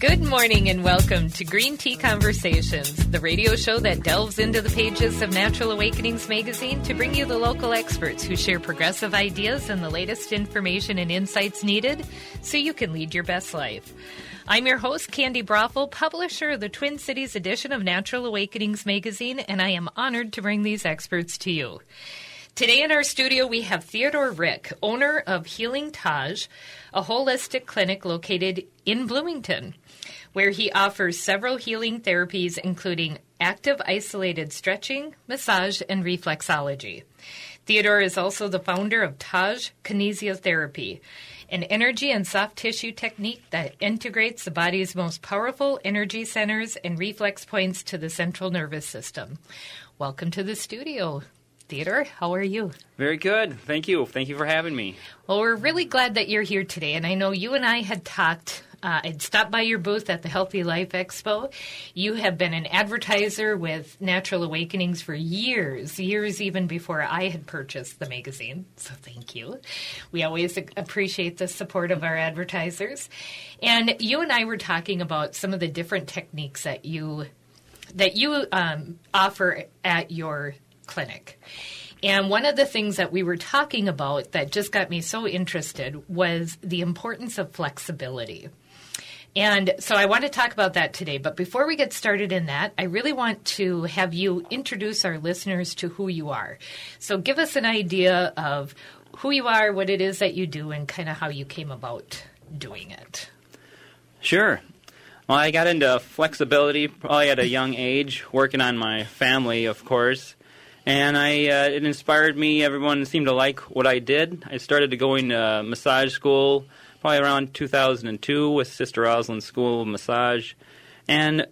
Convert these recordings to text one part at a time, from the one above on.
Good morning and welcome to Green Tea Conversations, the radio show that delves into the pages of Natural Awakenings magazine to bring you the local experts who share progressive ideas and the latest information and insights needed so you can lead your best life. I'm your host, Candy Broffel, publisher of the Twin Cities edition of Natural Awakenings magazine, and I am honored to bring these experts to you. Today in our studio, we have Theodore Rick, owner of Healing Taj, a holistic clinic located in Bloomington, where he offers several healing therapies, including active isolated stretching, massage, and reflexology. Theodore is also the founder of Taj Kinesiotherapy an energy and soft tissue technique that integrates the body's most powerful energy centers and reflex points to the central nervous system. Welcome to the studio. Theodore, how are you? Very good. Thank you. Thank you for having me. Well, we're really glad that you're here today. And I know you and I had talked uh, I'd stopped by your booth at the Healthy Life Expo. You have been an advertiser with Natural Awakenings for years, years even before I had purchased the magazine. So thank you. We always appreciate the support of our advertisers. And you and I were talking about some of the different techniques that you that you um, offer at your clinic. And one of the things that we were talking about that just got me so interested was the importance of flexibility. And so I want to talk about that today. But before we get started in that, I really want to have you introduce our listeners to who you are. So give us an idea of who you are, what it is that you do, and kind of how you came about doing it. Sure. Well, I got into flexibility probably at a young age, working on my family, of course. And I, uh, it inspired me. Everyone seemed to like what I did. I started going to massage school probably around 2002 with Sister Rosalind School of Massage, and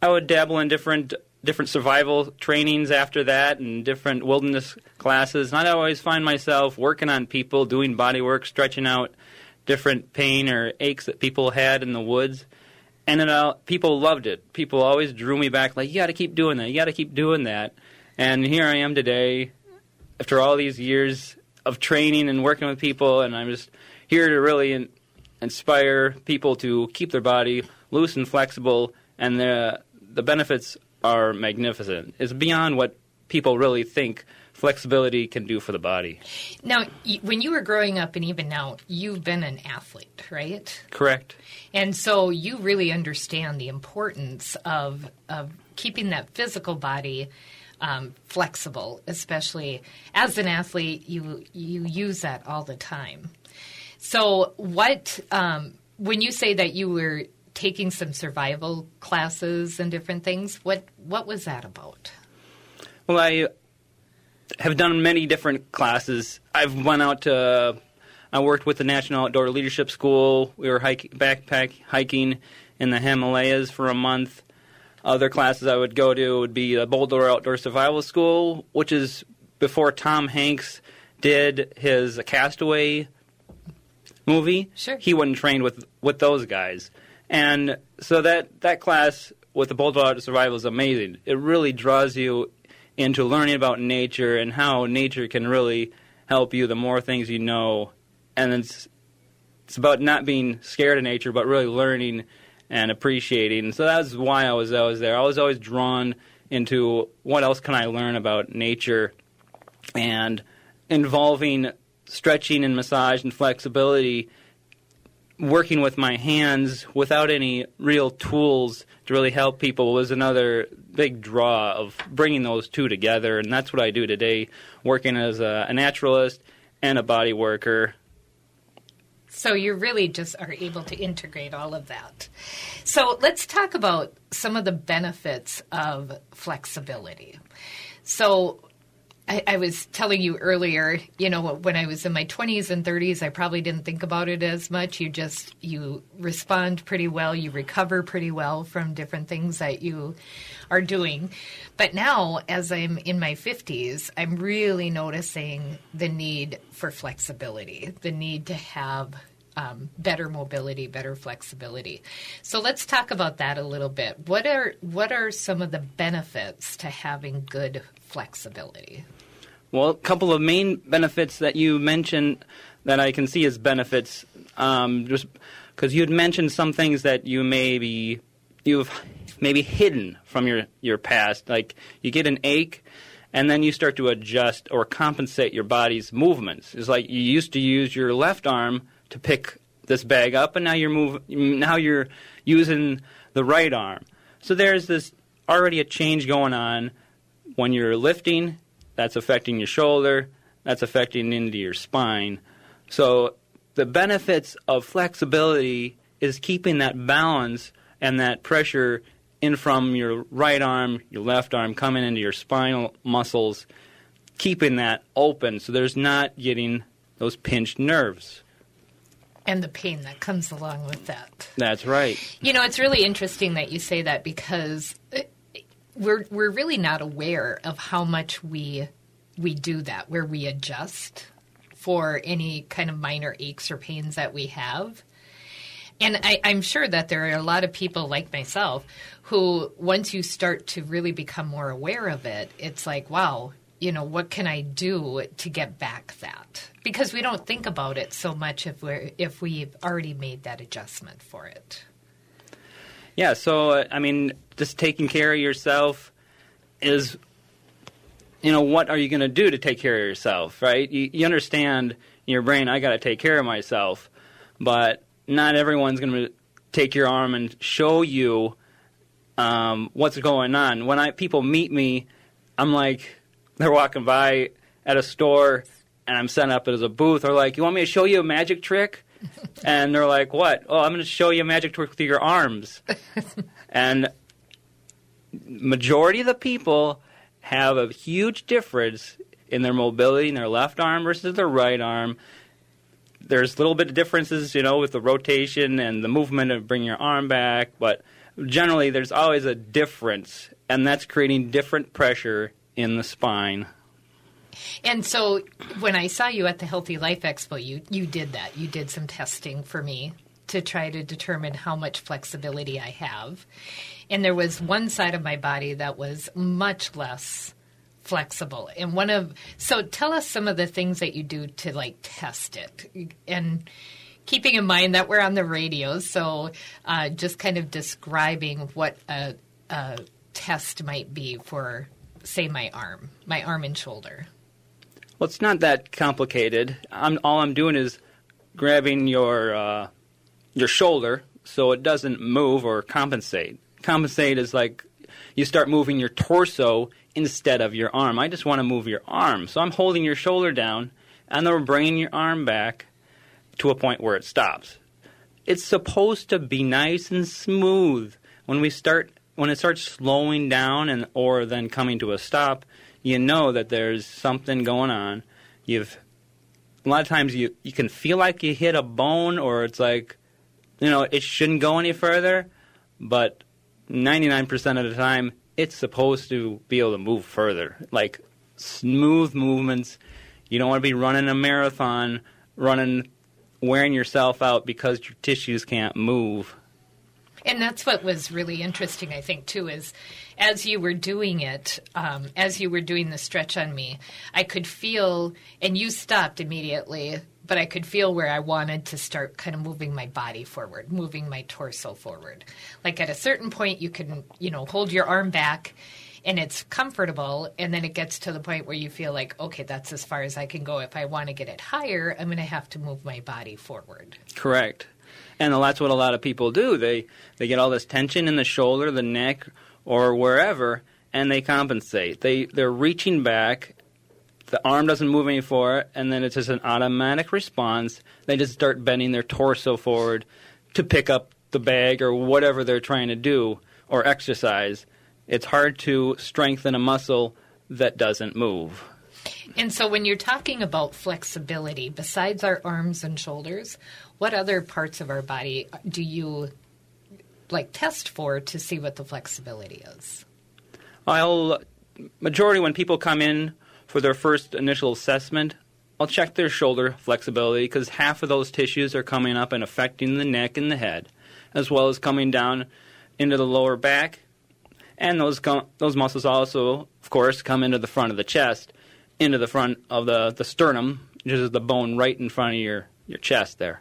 I would dabble in different different survival trainings after that and different wilderness classes. And I'd always find myself working on people, doing body work, stretching out different pain or aches that people had in the woods. And then uh, people loved it. People always drew me back, like, you got to keep doing that. You got to keep doing that. And here I am today, after all these years of training and working with people, and I'm just here to really in, inspire people to keep their body loose and flexible, and the the benefits are magnificent. It's beyond what people really think flexibility can do for the body. Now, when you were growing up, and even now, you've been an athlete, right? Correct. And so you really understand the importance of of keeping that physical body um, flexible, especially as an athlete. You you use that all the time. So, what um, when you say that you were taking some survival classes and different things, what what was that about? Well, I have done many different classes. I've went out to I worked with the National Outdoor Leadership School. We were hiking, backpack hiking in the Himalayas for a month. Other classes I would go to would be the Boulder Outdoor Survival School, which is before Tom Hanks did his Castaway movie, sure. he went and trained with with those guys, and so that that class with the Boulder Outdoor Survival is amazing. It really draws you into learning about nature and how nature can really help you. The more things you know, and it's it's about not being scared of nature, but really learning and appreciating. So that's why I was always there. I was always drawn into what else can I learn about nature and involving stretching and massage and flexibility working with my hands without any real tools to really help people was another big draw of bringing those two together and that's what i do today working as a, a naturalist and a body worker so you really just are able to integrate all of that. So let's talk about some of the benefits of flexibility. So I, I, was telling you earlier, you know, when I was in my 20s and 30s, I probably didn't think about it as much. You just you respond pretty well, you recover pretty well from different things that you are doing. But now, as I'm in my 50s, I'm really noticing the need for flexibility, the need to have um, better mobility, better flexibility. So let's talk about that a little bit. What are what are some of the benefits to having good flexibility? Well, a couple of main benefits that you mentioned. that I can see as benefits. Um, just because you had mentioned some things that you maybe you've maybe hidden from your your past, like you get an ache. And then you start to adjust or compensate your body's movements. It's like you used to use your left arm to pick this bag up, and now you're move, now you're using the right arm. So there's this already a change going on when you're lifting. That's affecting your shoulder. That's affecting into your spine. So the benefits of flexibility is keeping that balance and that pressure in from your right arm, your left arm coming into your spinal muscles, keeping that open so there's not getting those pinched nerves. And the pain that comes along with that. That's right. You know, it's really interesting that you say that because we're we're really not aware of how much we we do that, where we adjust for any kind of minor aches or pains that we have. And I, am sure that there are a lot of people like myself who, once you start to really become more aware of it, it's like, wow, you know, what can I do to get back that? Because we don't think about it so much if we're if we've already made that adjustment for it. Yeah, so I mean, just taking care of yourself is you know, what are you going to do to take care of yourself, right? You, you understand in your brain, I got to take care of myself, but not everyone's going to take your arm and show you um, what's going on. When I people meet me, I'm like, they're walking by at a store, and I'm set up as a booth. They're like, "You want me to show you a magic trick?" and they're like, "What?" Oh, I'm going to show you a magic trick with your arms. and majority of the people have a huge difference in their mobility in their left arm versus their right arm. There's a little bit of differences, you know, with the rotation and the movement of bringing your arm back, but generally there's always a difference, and that's creating different pressure in the spine. And so when I saw you at the Healthy Life Expo, you, you did that. You did some testing for me to try to determine how much flexibility I have and there was one side of my body that was much less flexible. And one of so tell us some of the things that you do to like test it and keeping in mind that we're on the radio, so uh, just kind of describing what a, a test might be for, say, my arm, my arm and shoulder. Well, it's not that complicated. I'm, all I'm doing is grabbing your uh, your shoulder so it doesn't move or compensate compensate is like you start moving your torso instead of your arm. I just want to move your arm. So I'm holding your shoulder down and then we're bringing your arm back to a point where it stops. It's supposed to be nice and smooth. When we start when it starts slowing down and or then coming to a stop, you know that there's something going on. You've a lot of times you you can feel like you hit a bone or it's like you know it shouldn't go any further, but 99% of the time, it's supposed to be able to move further. Like smooth movements. You don't want to be running a marathon, running, wearing yourself out because your tissues can't move. And that's what was really interesting, I think, too, is as you were doing it, um, as you were doing the stretch on me, I could feel, and you stopped immediately but I could feel where I wanted to start kind of moving my body forward, moving my torso forward. Like at a certain point, you can, you know, hold your arm back and it's comfortable. And then it gets to the point where you feel like, okay, that's as far as I can go. If I want to get it higher, I'm going to have to move my body forward. Correct. And that's what a lot of people do. They, they get all this tension in the shoulder, the neck, or wherever, and they compensate. They, they're reaching back the arm doesn't move any forward, and then it's just an automatic response. They just start bending their torso forward to pick up the bag or whatever they're trying to do or exercise. It's hard to strengthen a muscle that doesn't move. And so, when you're talking about flexibility, besides our arms and shoulders, what other parts of our body do you like test for to see what the flexibility is? I'll majority when people come in for their first initial assessment, I'll check their shoulder flexibility because half of those tissues are coming up and affecting the neck and the head, as well as coming down into the lower back. And those com- those muscles also, of course, come into the front of the chest, into the front of the, the sternum, which is the bone right in front of your, your chest there.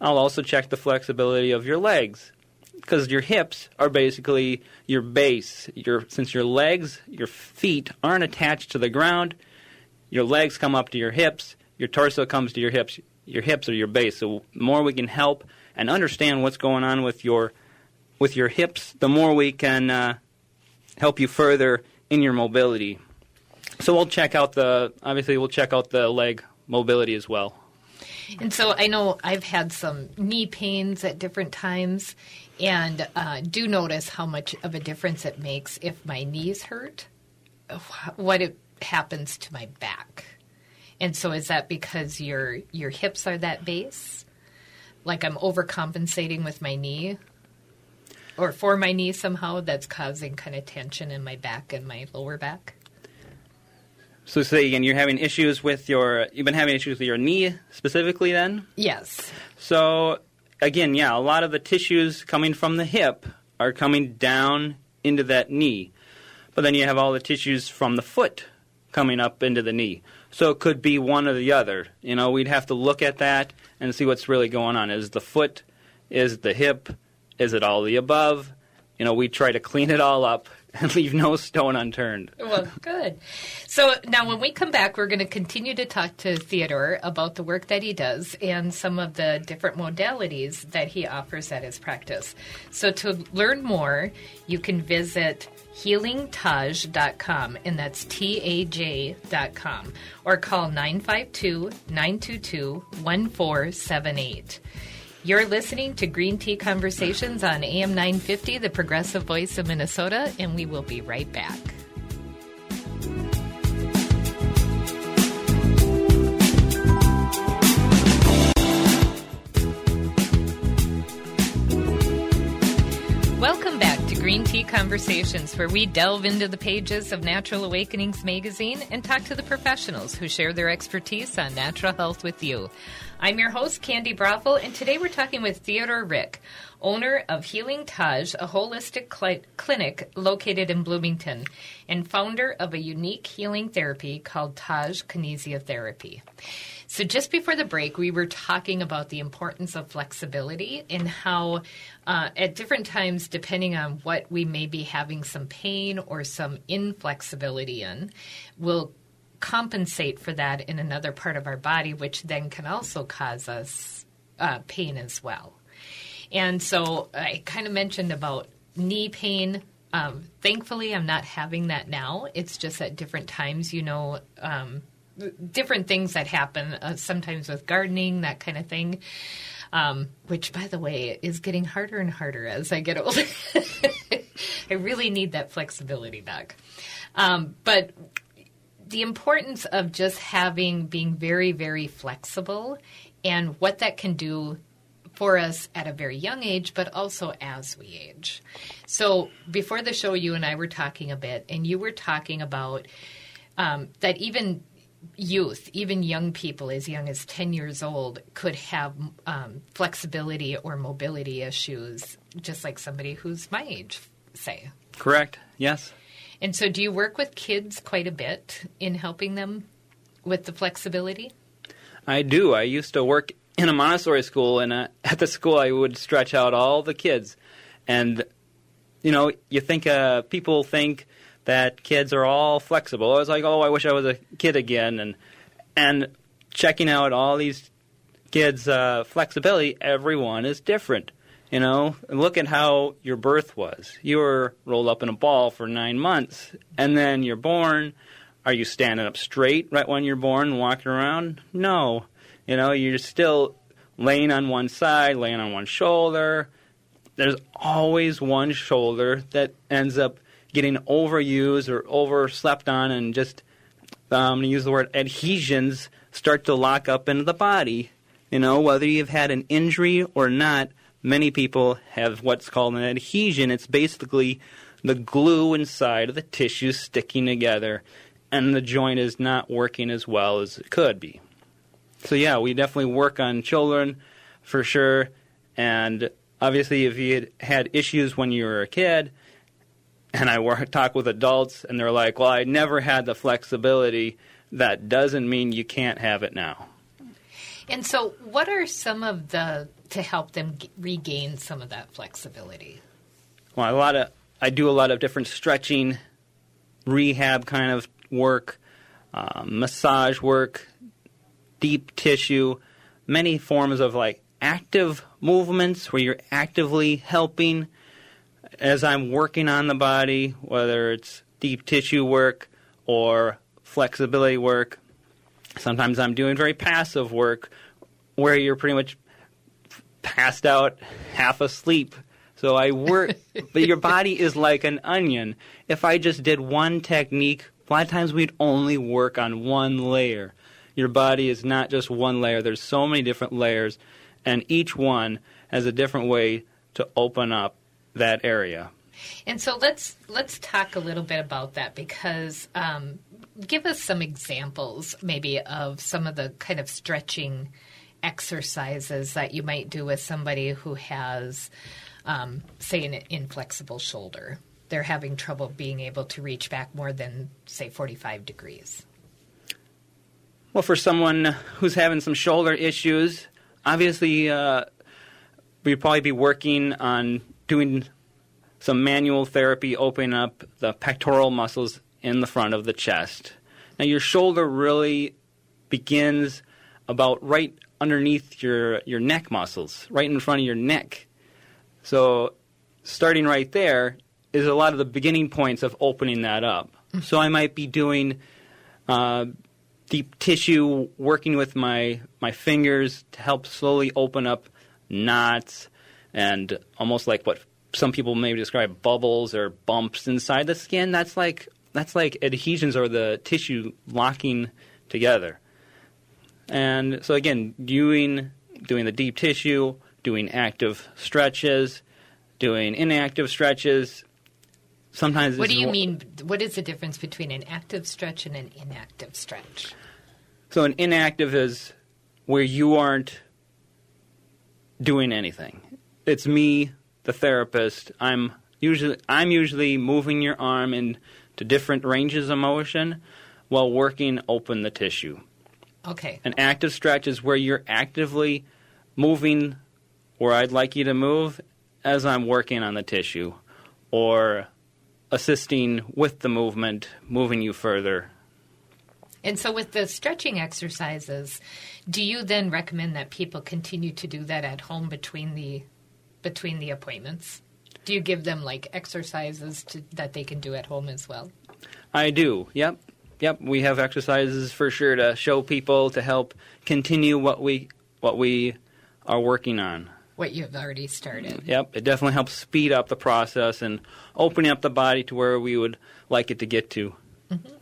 I'll also check the flexibility of your legs because your hips are basically your base. Your, since your legs, your feet aren't attached to the ground, your legs come up to your hips, your torso comes to your hips. Your hips are your base. So the more we can help and understand what's going on with your with your hips, the more we can uh, help you further in your mobility. So we'll check out the obviously we'll check out the leg mobility as well. And so I know I've had some knee pains at different times, and uh, do notice how much of a difference it makes if my knees hurt, what it happens to my back. And so is that because your your hips are that base? Like I'm overcompensating with my knee? Or for my knee somehow that's causing kind of tension in my back and my lower back? So say again, you're having issues with your you've been having issues with your knee specifically then? Yes. So again, yeah, a lot of the tissues coming from the hip are coming down into that knee. But then you have all the tissues from the foot coming up into the knee. So it could be one or the other. You know, we'd have to look at that and see what's really going on. Is the foot, is the hip, is it all the above? You know, we try to clean it all up and leave no stone unturned. Well, good. So now, when we come back, we're going to continue to talk to Theodore about the work that he does and some of the different modalities that he offers at his practice. So, to learn more, you can visit healingtaj.com, and that's T A J.com, or call 952 922 1478. You're listening to Green Tea Conversations on AM 950, the progressive voice of Minnesota, and we will be right back. Welcome back Green Tea Conversations, where we delve into the pages of Natural Awakenings magazine and talk to the professionals who share their expertise on natural health with you. I'm your host, Candy Brothel, and today we're talking with Theodore Rick, owner of Healing Taj, a holistic cl- clinic located in Bloomington, and founder of a unique healing therapy called Taj Kinesiotherapy. So, just before the break, we were talking about the importance of flexibility and how, uh, at different times, depending on what we may be having some pain or some inflexibility in, will compensate for that in another part of our body, which then can also cause us uh, pain as well. And so, I kind of mentioned about knee pain. Um, thankfully, I'm not having that now. It's just at different times, you know. Um, different things that happen uh, sometimes with gardening, that kind of thing. Um, which, by the way, is getting harder and harder as I get older. I really need that flexibility back. Um, but the importance of just having being very, very flexible and what that can do for us at a very young age, but also as we age. So, before the show, you and I were talking a bit, and you were talking about um, that even youth, even young people as young as 10 years old, could have um, flexibility or mobility issues, just like somebody who's my age, say. Correct, yes. And so, do you work with kids quite a bit in helping them with the flexibility? I do. I used to work in a Montessori school, and uh, at the school, I would stretch out all the kids. And, you know, you think uh, people think that kids are all flexible. I was like, oh, I wish I was a kid again, and and checking out all these kids' uh, flexibility. Everyone is different, you know. Look at how your birth was. You were rolled up in a ball for nine months, and then you're born. Are you standing up straight right when you're born, and walking around? No, you know, you're still laying on one side, laying on one shoulder. There's always one shoulder that ends up getting overused or overslept on, and just um, I'm going to use the word adhesions start to lock up into the body. You know, whether you've had an injury or not, many people have what's called an adhesion. It's basically the glue inside of the tissue sticking together, and the joint is not working as well as it could be. So, yeah, we definitely work on children for sure. And obviously, if you had, had issues when you were a kid, and I work, talk with adults, and they're like, "Well, I never had the flexibility." That doesn't mean you can't have it now. And so, what are some of the to help them g- regain some of that flexibility? Well, a lot of I do a lot of different stretching, rehab kind of work, uh, massage work, deep tissue, many forms of like active movements where you're actively helping as I'm working on the body, whether it's deep tissue work or flexibility work. Sometimes I'm doing very passive work where you're pretty much passed out, half asleep. So I work, but your body is like an onion. If I just did one technique, a lot of times we'd only work on one layer. Your body is not just one layer, there's so many different layers, and each one has a different way to open up that area. And so let's let's talk a little bit about that because um, give us some examples maybe of some of the kind of stretching exercises that you might do with somebody who has, um, say, an inflexible shoulder. They're having trouble being able to reach back more than say 45 degrees. Well, for someone who's having some shoulder issues, obviously uh, we'd probably be working on doing some manual therapy, opening up the pectoral muscles in the front of the chest. Now, your shoulder really begins about right underneath your, your neck muscles, right in front of your neck. So, starting right there is a lot of the beginning points of opening that up. So, I might be doing uh, deep tissue, working with my, my fingers to help slowly open up knots and almost like what some people may describe bubbles or bumps inside the skin. That's like that's like adhesions or the tissue locking together. And so again, doing doing the deep tissue, doing active stretches, doing inactive stretches. Sometimes what do you mean? What is the difference between an active stretch and an inactive stretch? So an inactive is where you aren't doing anything. It's me the therapist, I'm usually I'm usually moving your arm into different ranges of motion while working open the tissue. Okay. An active stretch is where you're actively moving where I'd like you to move as I'm working on the tissue or assisting with the movement, moving you further. And so, with the stretching exercises, do you then recommend that people continue to do that at home between the between the appointments? Do you give them like exercises to, that they can do at home as well? I do. Yep. Yep, we have exercises for sure to show people to help continue what we what we are working on. What you've already started. Yep, it definitely helps speed up the process and opening up the body to where we would like it to get to. Mm-hmm.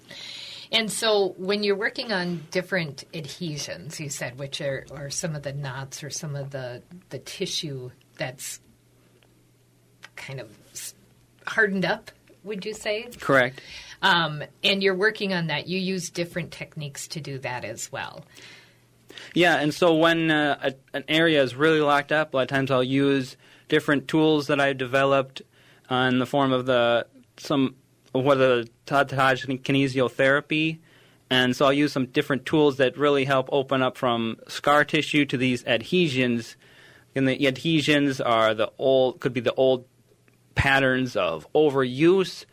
And so, when you're working on different adhesions, you said, which are, are some of the knots or some of the the tissue that's kind of hardened up, would you say? Correct. Um, and you're working on that. You use different techniques to do that as well. Yeah, and so when uh, a, an area is really locked up, a lot of times I'll use different tools that I've developed uh, in the form of the some what the Taj kinesiotherapy. And so I'll use some different tools that really help open up from scar tissue to these adhesions and the adhesions are the old could be the old patterns of overuse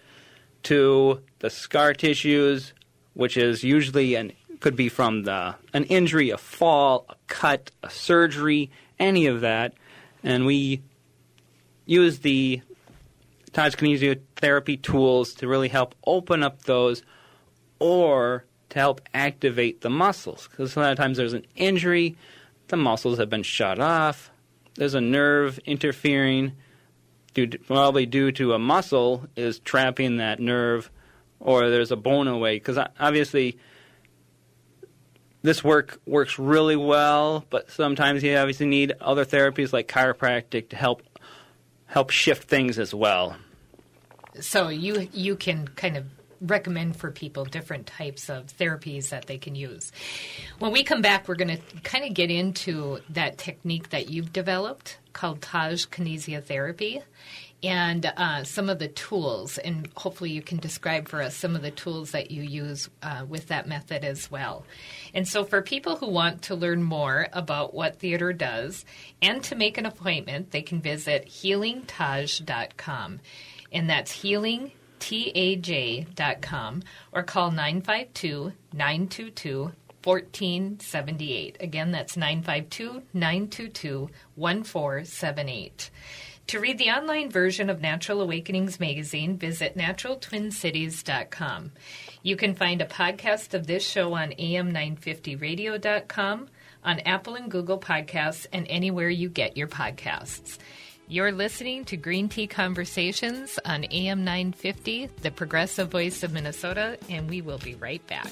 to the scar tissues, which is usually an could be from the an injury, a fall, a cut, a surgery, any of that, and we use the Taj's kinesiotherapy tools to really help open up those, or to help activate the muscles. Because a lot of times there's an injury, the muscles have been shut off, there's a nerve interfering, due to, probably due to a muscle is trapping that nerve, or there's a bone away. Because obviously, this work works really well, but sometimes you obviously need other therapies like chiropractic to help help shift things as well. So you you can kind of recommend for people different types of therapies that they can use. When we come back, we're going to kind of get into that technique that you've developed called Taj kinesiotherapy and uh, some of the tools, and hopefully you can describe for us some of the tools that you use uh, with that method as well. And so, for people who want to learn more about what Theodore does and to make an appointment, they can visit healingtaj.com, and that's healing. taj.com or call 952 922 1478. Again, that's 952 922 1478. To read the online version of Natural Awakenings magazine, visit naturaltwincities.com. You can find a podcast of this show on am950radio.com, on Apple and Google Podcasts, and anywhere you get your podcasts. You're listening to Green Tea Conversations on AM 950, the progressive voice of Minnesota, and we will be right back.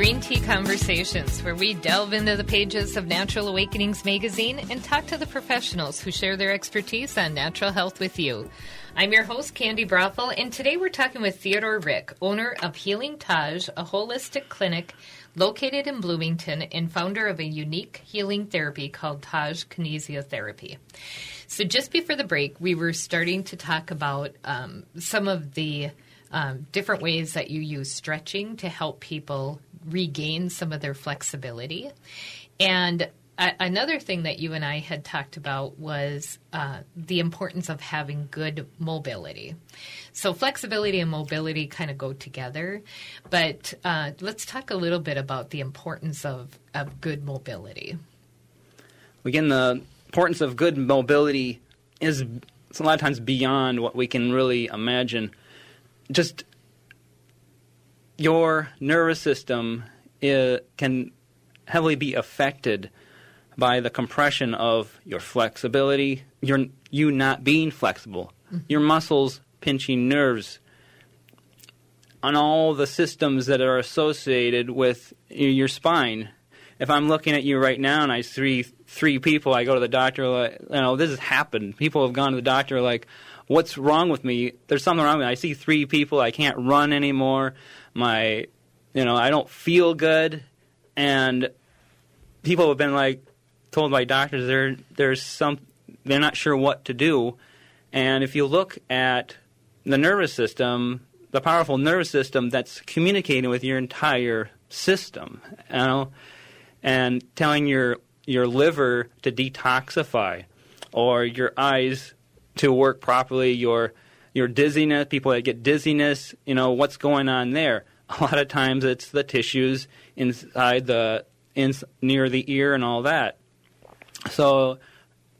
Green Tea Conversations, where we delve into the pages of Natural Awakenings magazine and talk to the professionals who share their expertise on natural health with you. I'm your host, Candy Brothel, and today we're talking with Theodore Rick, owner of Healing Taj, a holistic clinic located in Bloomington and founder of a unique healing therapy called Taj Kinesiotherapy. So, just before the break, we were starting to talk about um, some of the um, different ways that you use stretching to help people regain some of their flexibility. And a- another thing that you and I had talked about was uh, the importance of having good mobility. So, flexibility and mobility kind of go together. But uh, let's talk a little bit about the importance of, of good mobility. Again, the importance of good mobility is a lot of times beyond what we can really imagine just your nervous system is, can heavily be affected by the compression of your flexibility, your you not being flexible, mm-hmm. your muscles pinching nerves, on all the systems that are associated with your spine. If I'm looking at you right now and I see three people, I go to the doctor. Like, you know, this has happened. People have gone to the doctor like, what's wrong with me? There's something wrong with me. I see three people. I can't run anymore. My, you know, I don't feel good. And people have been like, told by doctors there there's some they're not sure what to do. And if you look at the nervous system, the powerful nervous system that's communicating with your entire system, you know, and telling your your liver to detoxify, or your eyes to work properly, your your dizziness, people that get dizziness, you know, what's going on there? A lot of times it's the tissues inside the in, near the ear and all that. So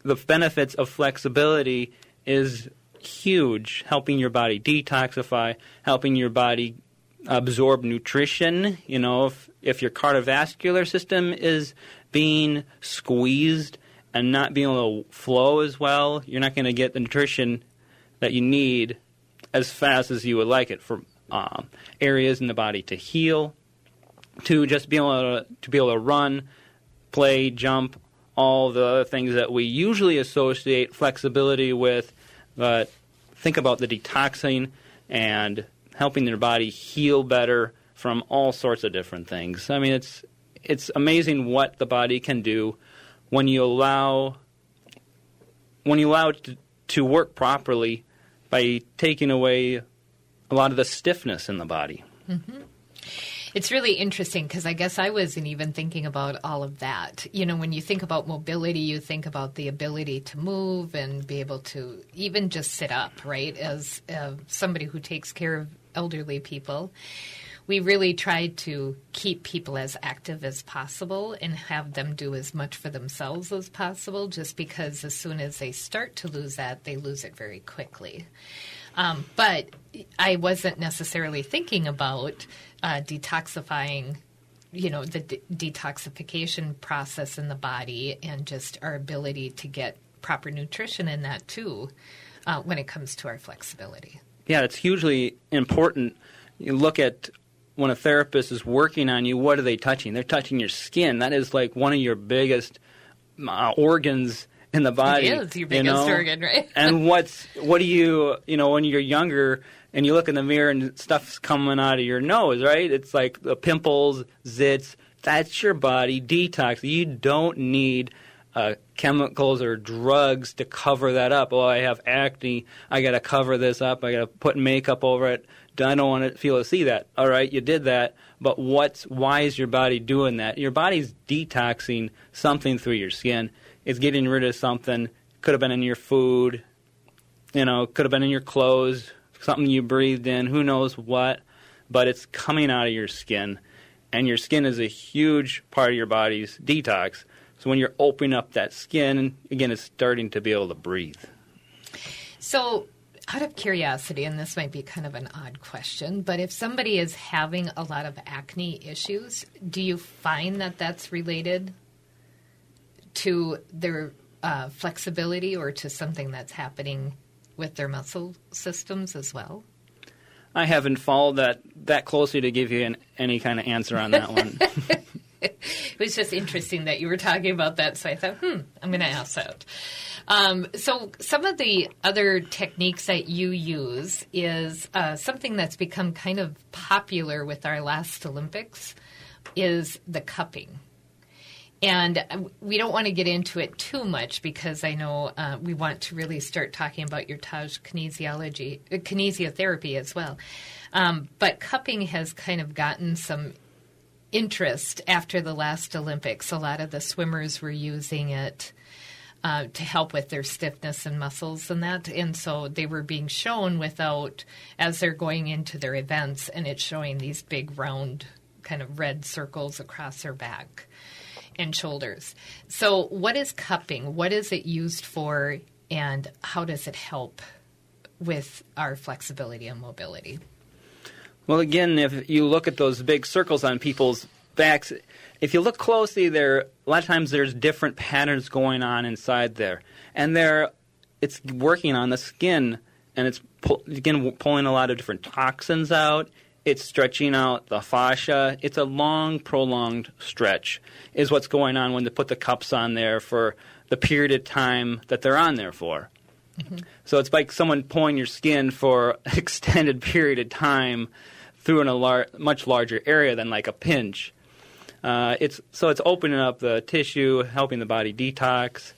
the benefits of flexibility is huge, helping your body detoxify, helping your body absorb nutrition. You know, if if your cardiovascular system is being squeezed, and not being able to flow as well, you're not going to get the nutrition that you need as fast as you would like it for um, areas in the body to heal, to just be able to, to be able to run, play, jump, all the other things that we usually associate flexibility with. But think about the detoxing and helping their body heal better from all sorts of different things. I mean, it's it's amazing what the body can do when you allow when you allow it to, to work properly by taking away a lot of the stiffness in the body. Mm-hmm. It's really interesting because I guess I wasn't even thinking about all of that. You know, when you think about mobility, you think about the ability to move and be able to even just sit up, right? As uh, somebody who takes care of elderly people we really tried to keep people as active as possible and have them do as much for themselves as possible, just because as soon as they start to lose that, they lose it very quickly. Um, but I wasn't necessarily thinking about uh, detoxifying you know the de- detoxification process in the body and just our ability to get proper nutrition in that too uh, when it comes to our flexibility. Yeah, it's hugely important. You look at when a therapist is working on you, what are they touching? They're touching your skin. That is like one of your biggest uh, organs in the body. It is your biggest you know? organ, right? and what's what do you you know when you're younger and you look in the mirror and stuff's coming out of your nose, right? It's like the pimples, zits. That's your body detox. You don't need uh, chemicals or drugs to cover that up. Oh, I have acne. I got to cover this up. I got to put makeup over it. I don't want to feel to see that. All right, you did that, but what's why is your body doing that? Your body's detoxing something through your skin. It's getting rid of something. Could have been in your food. You know, could have been in your clothes. Something you breathed in. Who knows what? But it's coming out of your skin, and your skin is a huge part of your body's detox. So when you're opening up that skin, again, it's starting to be able to breathe. So, out of curiosity, and this might be kind of an odd question, but if somebody is having a lot of acne issues, do you find that that's related to their uh, flexibility or to something that's happening with their muscle systems as well? I haven't followed that that closely to give you an, any kind of answer on that one. it was just interesting that you were talking about that, so I thought, hmm, I'm going to ask that. Um, so, some of the other techniques that you use is uh, something that's become kind of popular with our last Olympics is the cupping. And uh, we don't want to get into it too much because I know uh, we want to really start talking about your Taj kinesiology, uh, kinesiotherapy as well. Um, but cupping has kind of gotten some interest after the last Olympics. A lot of the swimmers were using it uh, to help with their stiffness and muscles and that. And so they were being shown without, as they're going into their events, and it's showing these big round kind of red circles across their back and shoulders. So, what is cupping? What is it used for, and how does it help with our flexibility and mobility? Well, again, if you look at those big circles on people's backs, if you look closely, there a lot of times there's different patterns going on inside there, and there it's working on the skin, and it's pull, again pulling a lot of different toxins out. It's stretching out the fascia. It's a long, prolonged stretch, is what's going on when they put the cups on there for the period of time that they're on there for. Mm-hmm. So it's like someone pulling your skin for an extended period of time through in a lar- much larger area than like a pinch. Uh, it's so it's opening up the tissue, helping the body detox.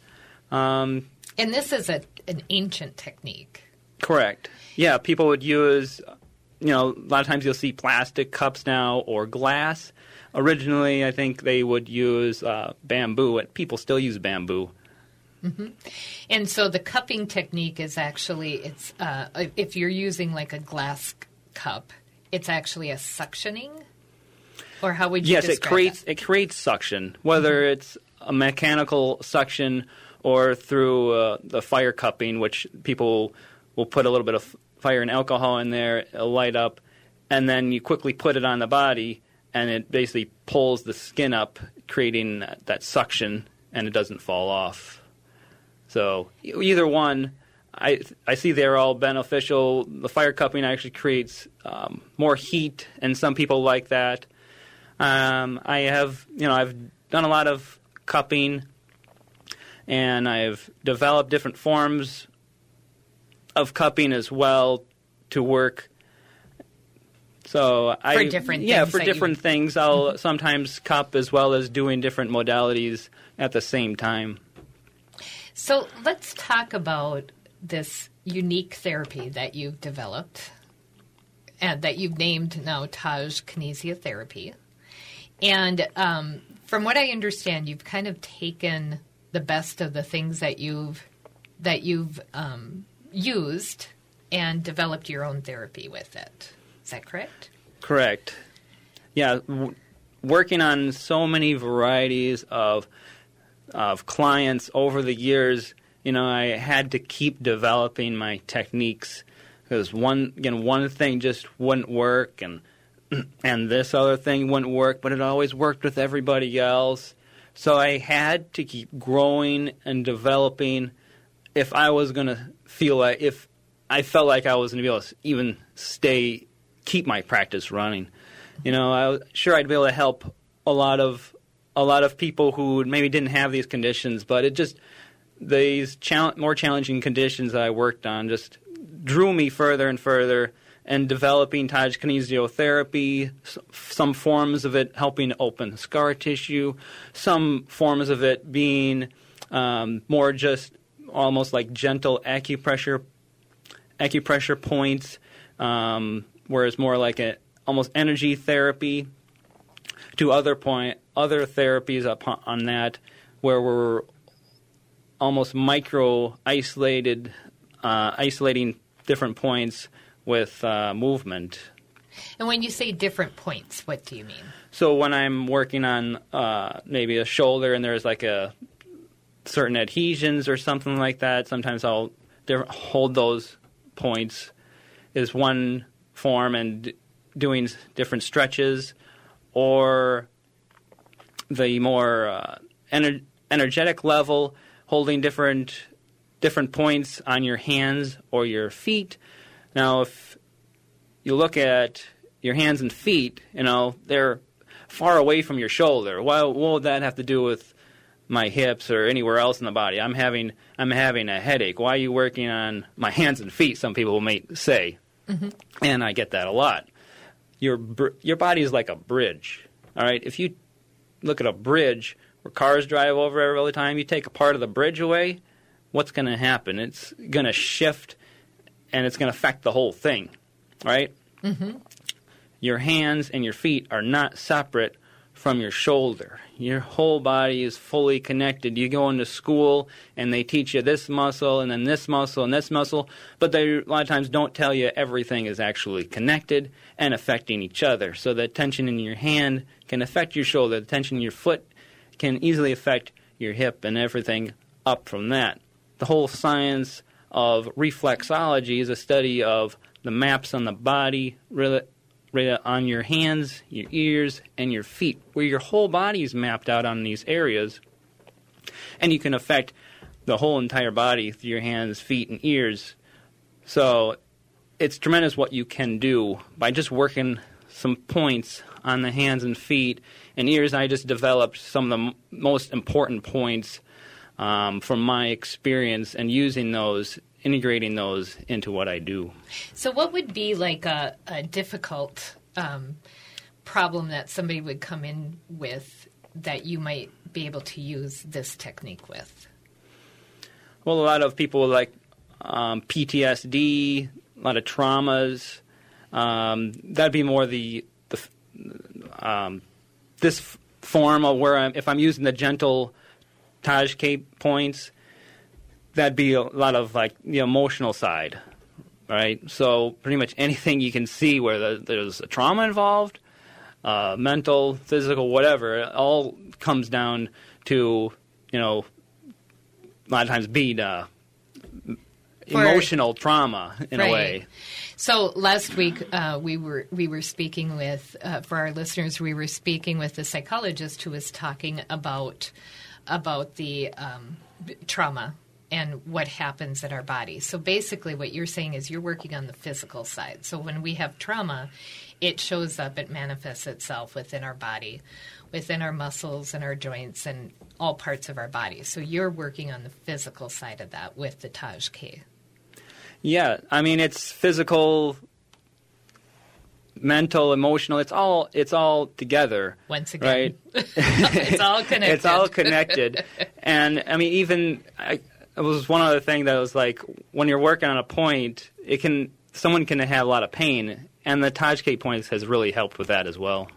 Um, and this is a, an ancient technique. Correct. Yeah, people would use, you know, a lot of times you'll see plastic cups now or glass. Originally, I think they would use uh, bamboo, and people still use bamboo. Mm-hmm. And so the cupping technique is actually it's uh, if you're using like a glass cup, it's actually a suctioning or how would you? Yes, it creates that? it creates suction, whether mm-hmm. it's a mechanical suction or through uh, the fire cupping, which people will put a little bit of fire and alcohol in there, light up, and then you quickly put it on the body, and it basically pulls the skin up, creating that, that suction, and it doesn't fall off. So either one, I I see they're all beneficial. The fire cupping actually creates um, more heat, and some people like that. Um, I have, you know, I've done a lot of cupping, and I've developed different forms of cupping as well to work. So I for different yeah for different you... things I'll mm-hmm. sometimes cup as well as doing different modalities at the same time. So let's talk about this unique therapy that you've developed and that you've named now Taj Kinesiotherapy. And um, from what I understand, you've kind of taken the best of the things that you've that you've um, used and developed your own therapy with it. Is that correct? Correct. Yeah, w- working on so many varieties of of clients over the years, you know, I had to keep developing my techniques because one again one thing just wouldn't work and and this other thing wouldn't work, but it always worked with everybody else. So I had to keep growing and developing if I was going to feel like, if I felt like I was going to be able to even stay, keep my practice running. You know, I was sure I'd be able to help a lot of a lot of people who maybe didn't have these conditions, but it just these more challenging conditions that I worked on just drew me further and further and developing Taj kinesiotherapy, some forms of it helping open scar tissue, some forms of it being um, more just almost like gentle acupressure acupressure points, um, whereas more like a almost energy therapy. To other point, other therapies upon, on that, where we're almost micro isolated, uh, isolating different points with uh, movement. And when you say different points, what do you mean? So when I'm working on uh, maybe a shoulder and there's like a certain adhesions or something like that, sometimes I'll hold those points is one form and doing different stretches or the more uh, ener- energetic level holding different different points on your hands or your feet now, if you look at your hands and feet, you know, they're far away from your shoulder. Why, what would that have to do with my hips or anywhere else in the body? I'm having, I'm having a headache. Why are you working on my hands and feet? Some people may say. Mm-hmm. And I get that a lot. Your, your body is like a bridge. All right? If you look at a bridge where cars drive over every time, you take a part of the bridge away, what's going to happen? It's going to shift and it's going to affect the whole thing, right? Mm-hmm. Your hands and your feet are not separate from your shoulder. Your whole body is fully connected. You go into school and they teach you this muscle and then this muscle and this muscle, but they a lot of times don't tell you everything is actually connected and affecting each other. So the tension in your hand can affect your shoulder, the tension in your foot can easily affect your hip and everything up from that. The whole science of reflexology is a study of the maps on the body, really, on your hands, your ears, and your feet, where your whole body is mapped out on these areas. And you can affect the whole entire body through your hands, feet, and ears. So it's tremendous what you can do by just working some points on the hands and feet and ears. I just developed some of the m- most important points um, from my experience and using those, integrating those into what I do. So, what would be like a, a difficult um, problem that somebody would come in with that you might be able to use this technique with? Well, a lot of people like um, PTSD, a lot of traumas. Um, that'd be more the the um, this form of where I'm, if I'm using the gentle Taj K points, that'd be a lot of like the emotional side, right? So pretty much anything you can see where the, there's a trauma involved, uh, mental, physical, whatever, it all comes down to you know a lot of times being uh, emotional trauma in right. a way. So last week uh, we were we were speaking with uh, for our listeners we were speaking with a psychologist who was talking about about the um, trauma and what happens in our body. So basically, what you're saying is you're working on the physical side. So when we have trauma, it shows up, it manifests itself within our body, within our muscles and our joints and all parts of our body. So you're working on the physical side of that with the Taj K. Yeah, I mean it's physical mental, emotional. It's all it's all together. Once again, right? it's all connected. it's all connected. and I mean, even I, it was one other thing that was like when you're working on a point, it can someone can have a lot of pain, and the Taj K points has really helped with that as well.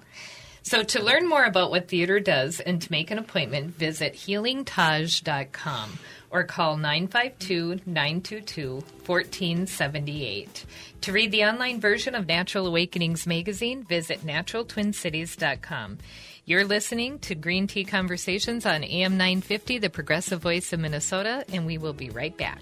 So, to learn more about what Theodore does and to make an appointment, visit healingtaj.com or call 952 922 1478. To read the online version of Natural Awakenings magazine, visit naturaltwincities.com. You're listening to Green Tea Conversations on AM 950, the progressive voice of Minnesota, and we will be right back.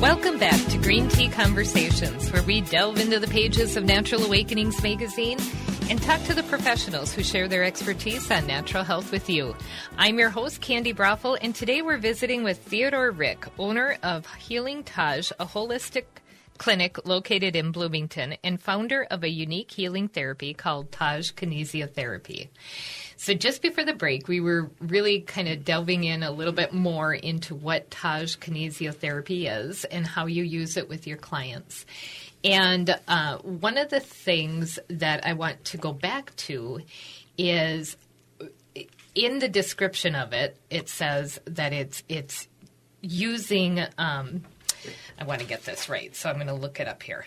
Welcome back to Green Tea Conversations, where we delve into the pages of Natural Awakenings magazine and talk to the professionals who share their expertise on natural health with you. I'm your host, Candi Broeffle, and today we're visiting with Theodore Rick, owner of Healing Taj, a holistic clinic located in Bloomington and founder of a unique healing therapy called Taj Kinesiotherapy. So just before the break, we were really kind of delving in a little bit more into what Taj kinesiotherapy is and how you use it with your clients. And uh, one of the things that I want to go back to is in the description of it, it says that it's it's using. Um, I want to get this right, so I'm going to look it up here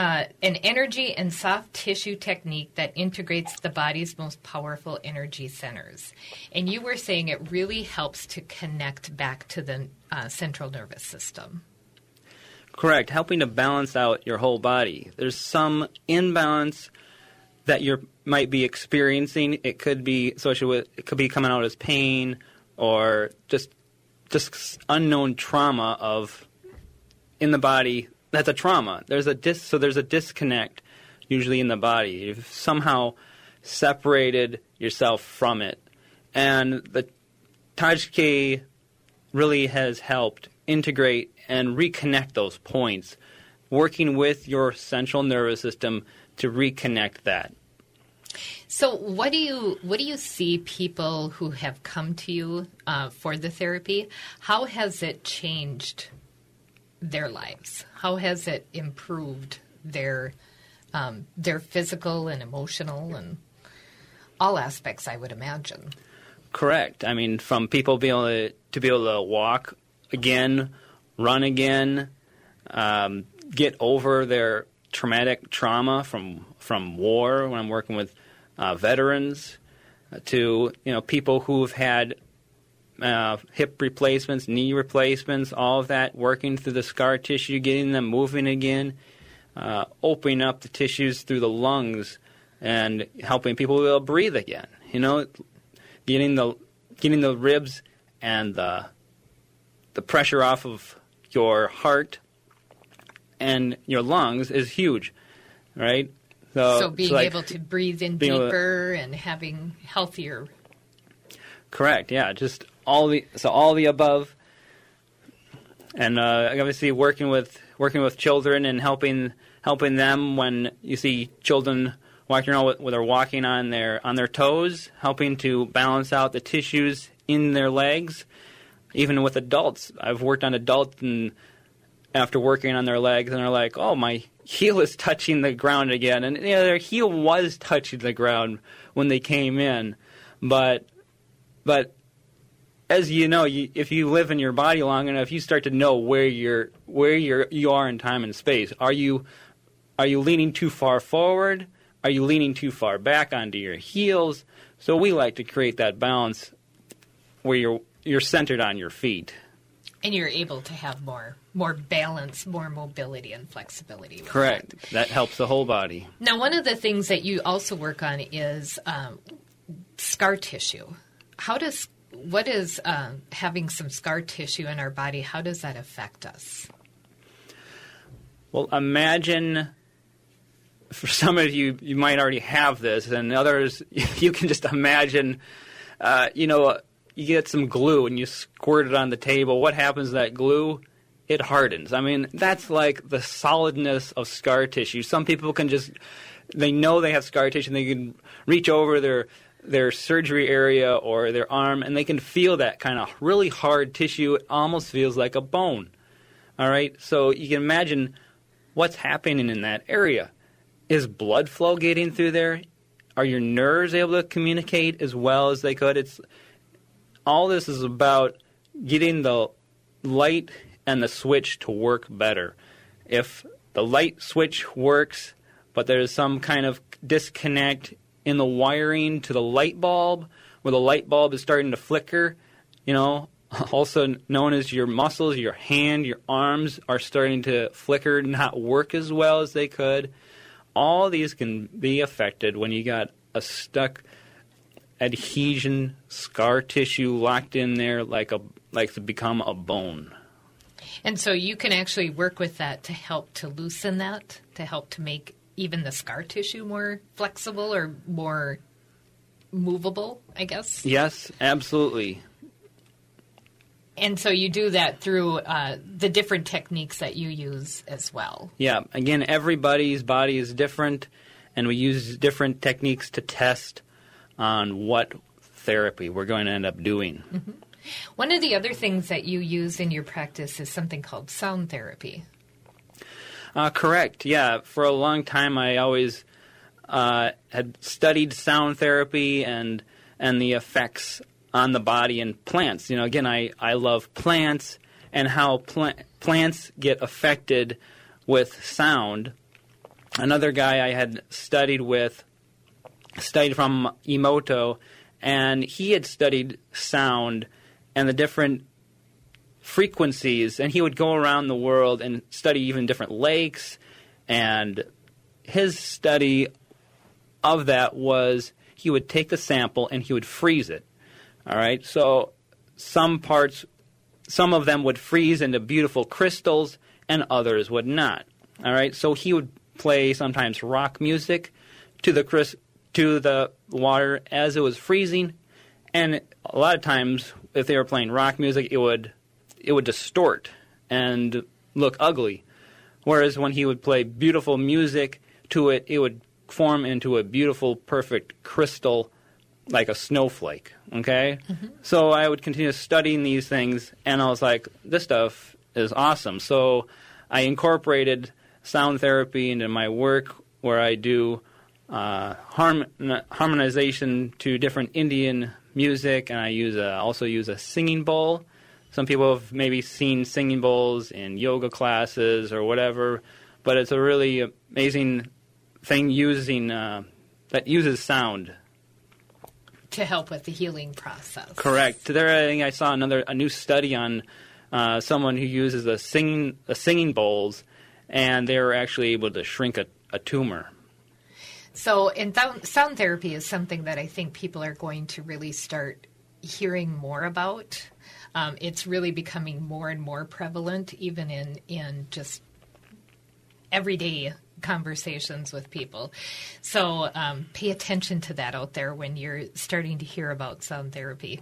uh, an energy and soft tissue technique that integrates the body's most powerful energy centers. And you were saying it really helps to connect back to the uh, central nervous system. Correct, helping to balance out your whole body. There's some imbalance that you might be experiencing. It could be associated with it could be coming out as pain or just just unknown trauma of in the body that's a trauma. There's a dis so there's a disconnect usually in the body. You've somehow separated yourself from it. And the Taj K really has helped integrate and reconnect those points, working with your central nervous system to reconnect that. So, what do you what do you see people who have come to you uh, for the therapy? How has it changed their lives? How has it improved their um, their physical and emotional and all aspects? I would imagine. Correct. I mean, from people being able to, to be able to walk again, run again, um, get over their traumatic trauma from from war. When I'm working with uh, veterans, uh, to you know people who've had uh, hip replacements, knee replacements, all of that, working through the scar tissue, getting them moving again, uh, opening up the tissues through the lungs, and helping people be able to breathe again. You know, getting the getting the ribs and the the pressure off of your heart and your lungs is huge, right? So, so being so like, able to breathe in deeper to, and having healthier. Correct. Yeah. Just all the so all the above, and uh, obviously working with working with children and helping helping them when you see children walking around with, they're walking on their on their toes, helping to balance out the tissues in their legs. Even with adults, I've worked on adults and after working on their legs, and they're like, "Oh, my heel is touching the ground again," and know, their heel was touching the ground when they came in, but but as you know, you, if you live in your body long enough, you start to know where you're where you're you are in time and space. Are you are you leaning too far forward? Are you leaning too far back onto your heels? So we like to create that balance where you're you're centered on your feet. And you're able to have more more balance, more mobility and flexibility. Correct. That. that. helps the whole body. Now, one of the things that you also work on is um, scar tissue. How does what is uh, having some scar tissue in our body? How does that affect us? Well, imagine for some of you, you might already have this, and others, you can just imagine, uh, you know, you get some glue and you squirt it on the table. What happens to that glue? It hardens. I mean, that's like the solidness of scar tissue. Some people can just, they know they have scar tissue and they can reach over their their surgery area or their arm, and they can feel that kind of really hard tissue. It almost feels like a bone. All right, so you can imagine what's happening in that area. Is blood flow getting through there? Are your nerves able to communicate as well as they could? It's all this is about getting the light and the switch to work better. If the light switch works, but there's some kind of disconnect in the wiring to the light bulb, where the light bulb is starting to flicker, you know, also known as your muscles, your hand, your arms are starting to flicker, not work as well as they could. All these can be affected when you got a stuck adhesion scar tissue locked in there like a like to become a bone. And so you can actually work with that to help to loosen that, to help to make even the scar tissue more flexible or more movable, I guess. Yes, absolutely. And so you do that through uh, the different techniques that you use as well. Yeah, again, everybody's body is different, and we use different techniques to test on what therapy we're going to end up doing. Mm-hmm. One of the other things that you use in your practice is something called sound therapy. Uh, correct. Yeah. For a long time, I always uh, had studied sound therapy and and the effects on the body and plants. You know, again, I, I love plants and how pl- plants get affected with sound. Another guy I had studied with studied from Emoto, and he had studied sound and the different frequencies, and he would go around the world and study even different lakes. And his study of that was he would take the sample and he would freeze it. All right, so some parts, some of them would freeze into beautiful crystals, and others would not. All right, so he would play sometimes rock music to the to the water as it was freezing, and a lot of times if they were playing rock music, it would it would distort and look ugly. Whereas when he would play beautiful music to it, it would form into a beautiful, perfect crystal like a snowflake. Okay? Mm-hmm. So I would continue studying these things, and I was like, this stuff is awesome. So I incorporated sound therapy into my work where I do uh, harm- harmonization to different Indian music, and I use a, also use a singing bowl. Some people have maybe seen singing bowls in yoga classes or whatever, but it's a really amazing thing using uh, that uses sound to help with the healing process. Correct. There, I think I saw another a new study on uh, someone who uses a singing a singing bowls, and they were actually able to shrink a, a tumor. So, and th- sound therapy is something that I think people are going to really start hearing more about. Um, it's really becoming more and more prevalent, even in in just everyday conversations with people. So um, pay attention to that out there when you're starting to hear about sound therapy.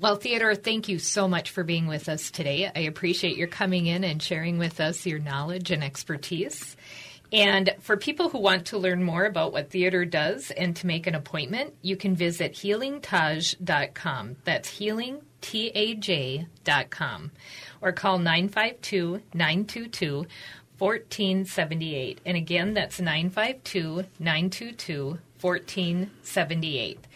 Well, Theodore, thank you so much for being with us today. I appreciate your coming in and sharing with us your knowledge and expertise. And for people who want to learn more about what Theodore does and to make an appointment, you can visit healingtaj.com. That's healing, T-A-J.com. Or call 952 922 1478. And again, that's 952 922 1478.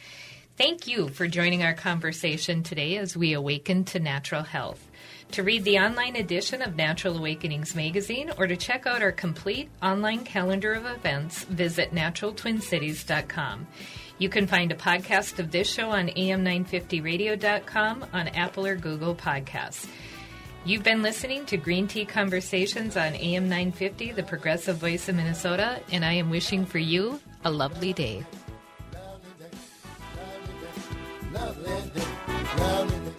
Thank you for joining our conversation today as we awaken to natural health. To read the online edition of Natural Awakenings magazine or to check out our complete online calendar of events, visit naturaltwincities.com. You can find a podcast of this show on am950radio.com on Apple or Google Podcasts. You've been listening to Green Tea Conversations on AM 950, the progressive voice of Minnesota, and I am wishing for you a lovely day. Lovely day, lovely day, lovely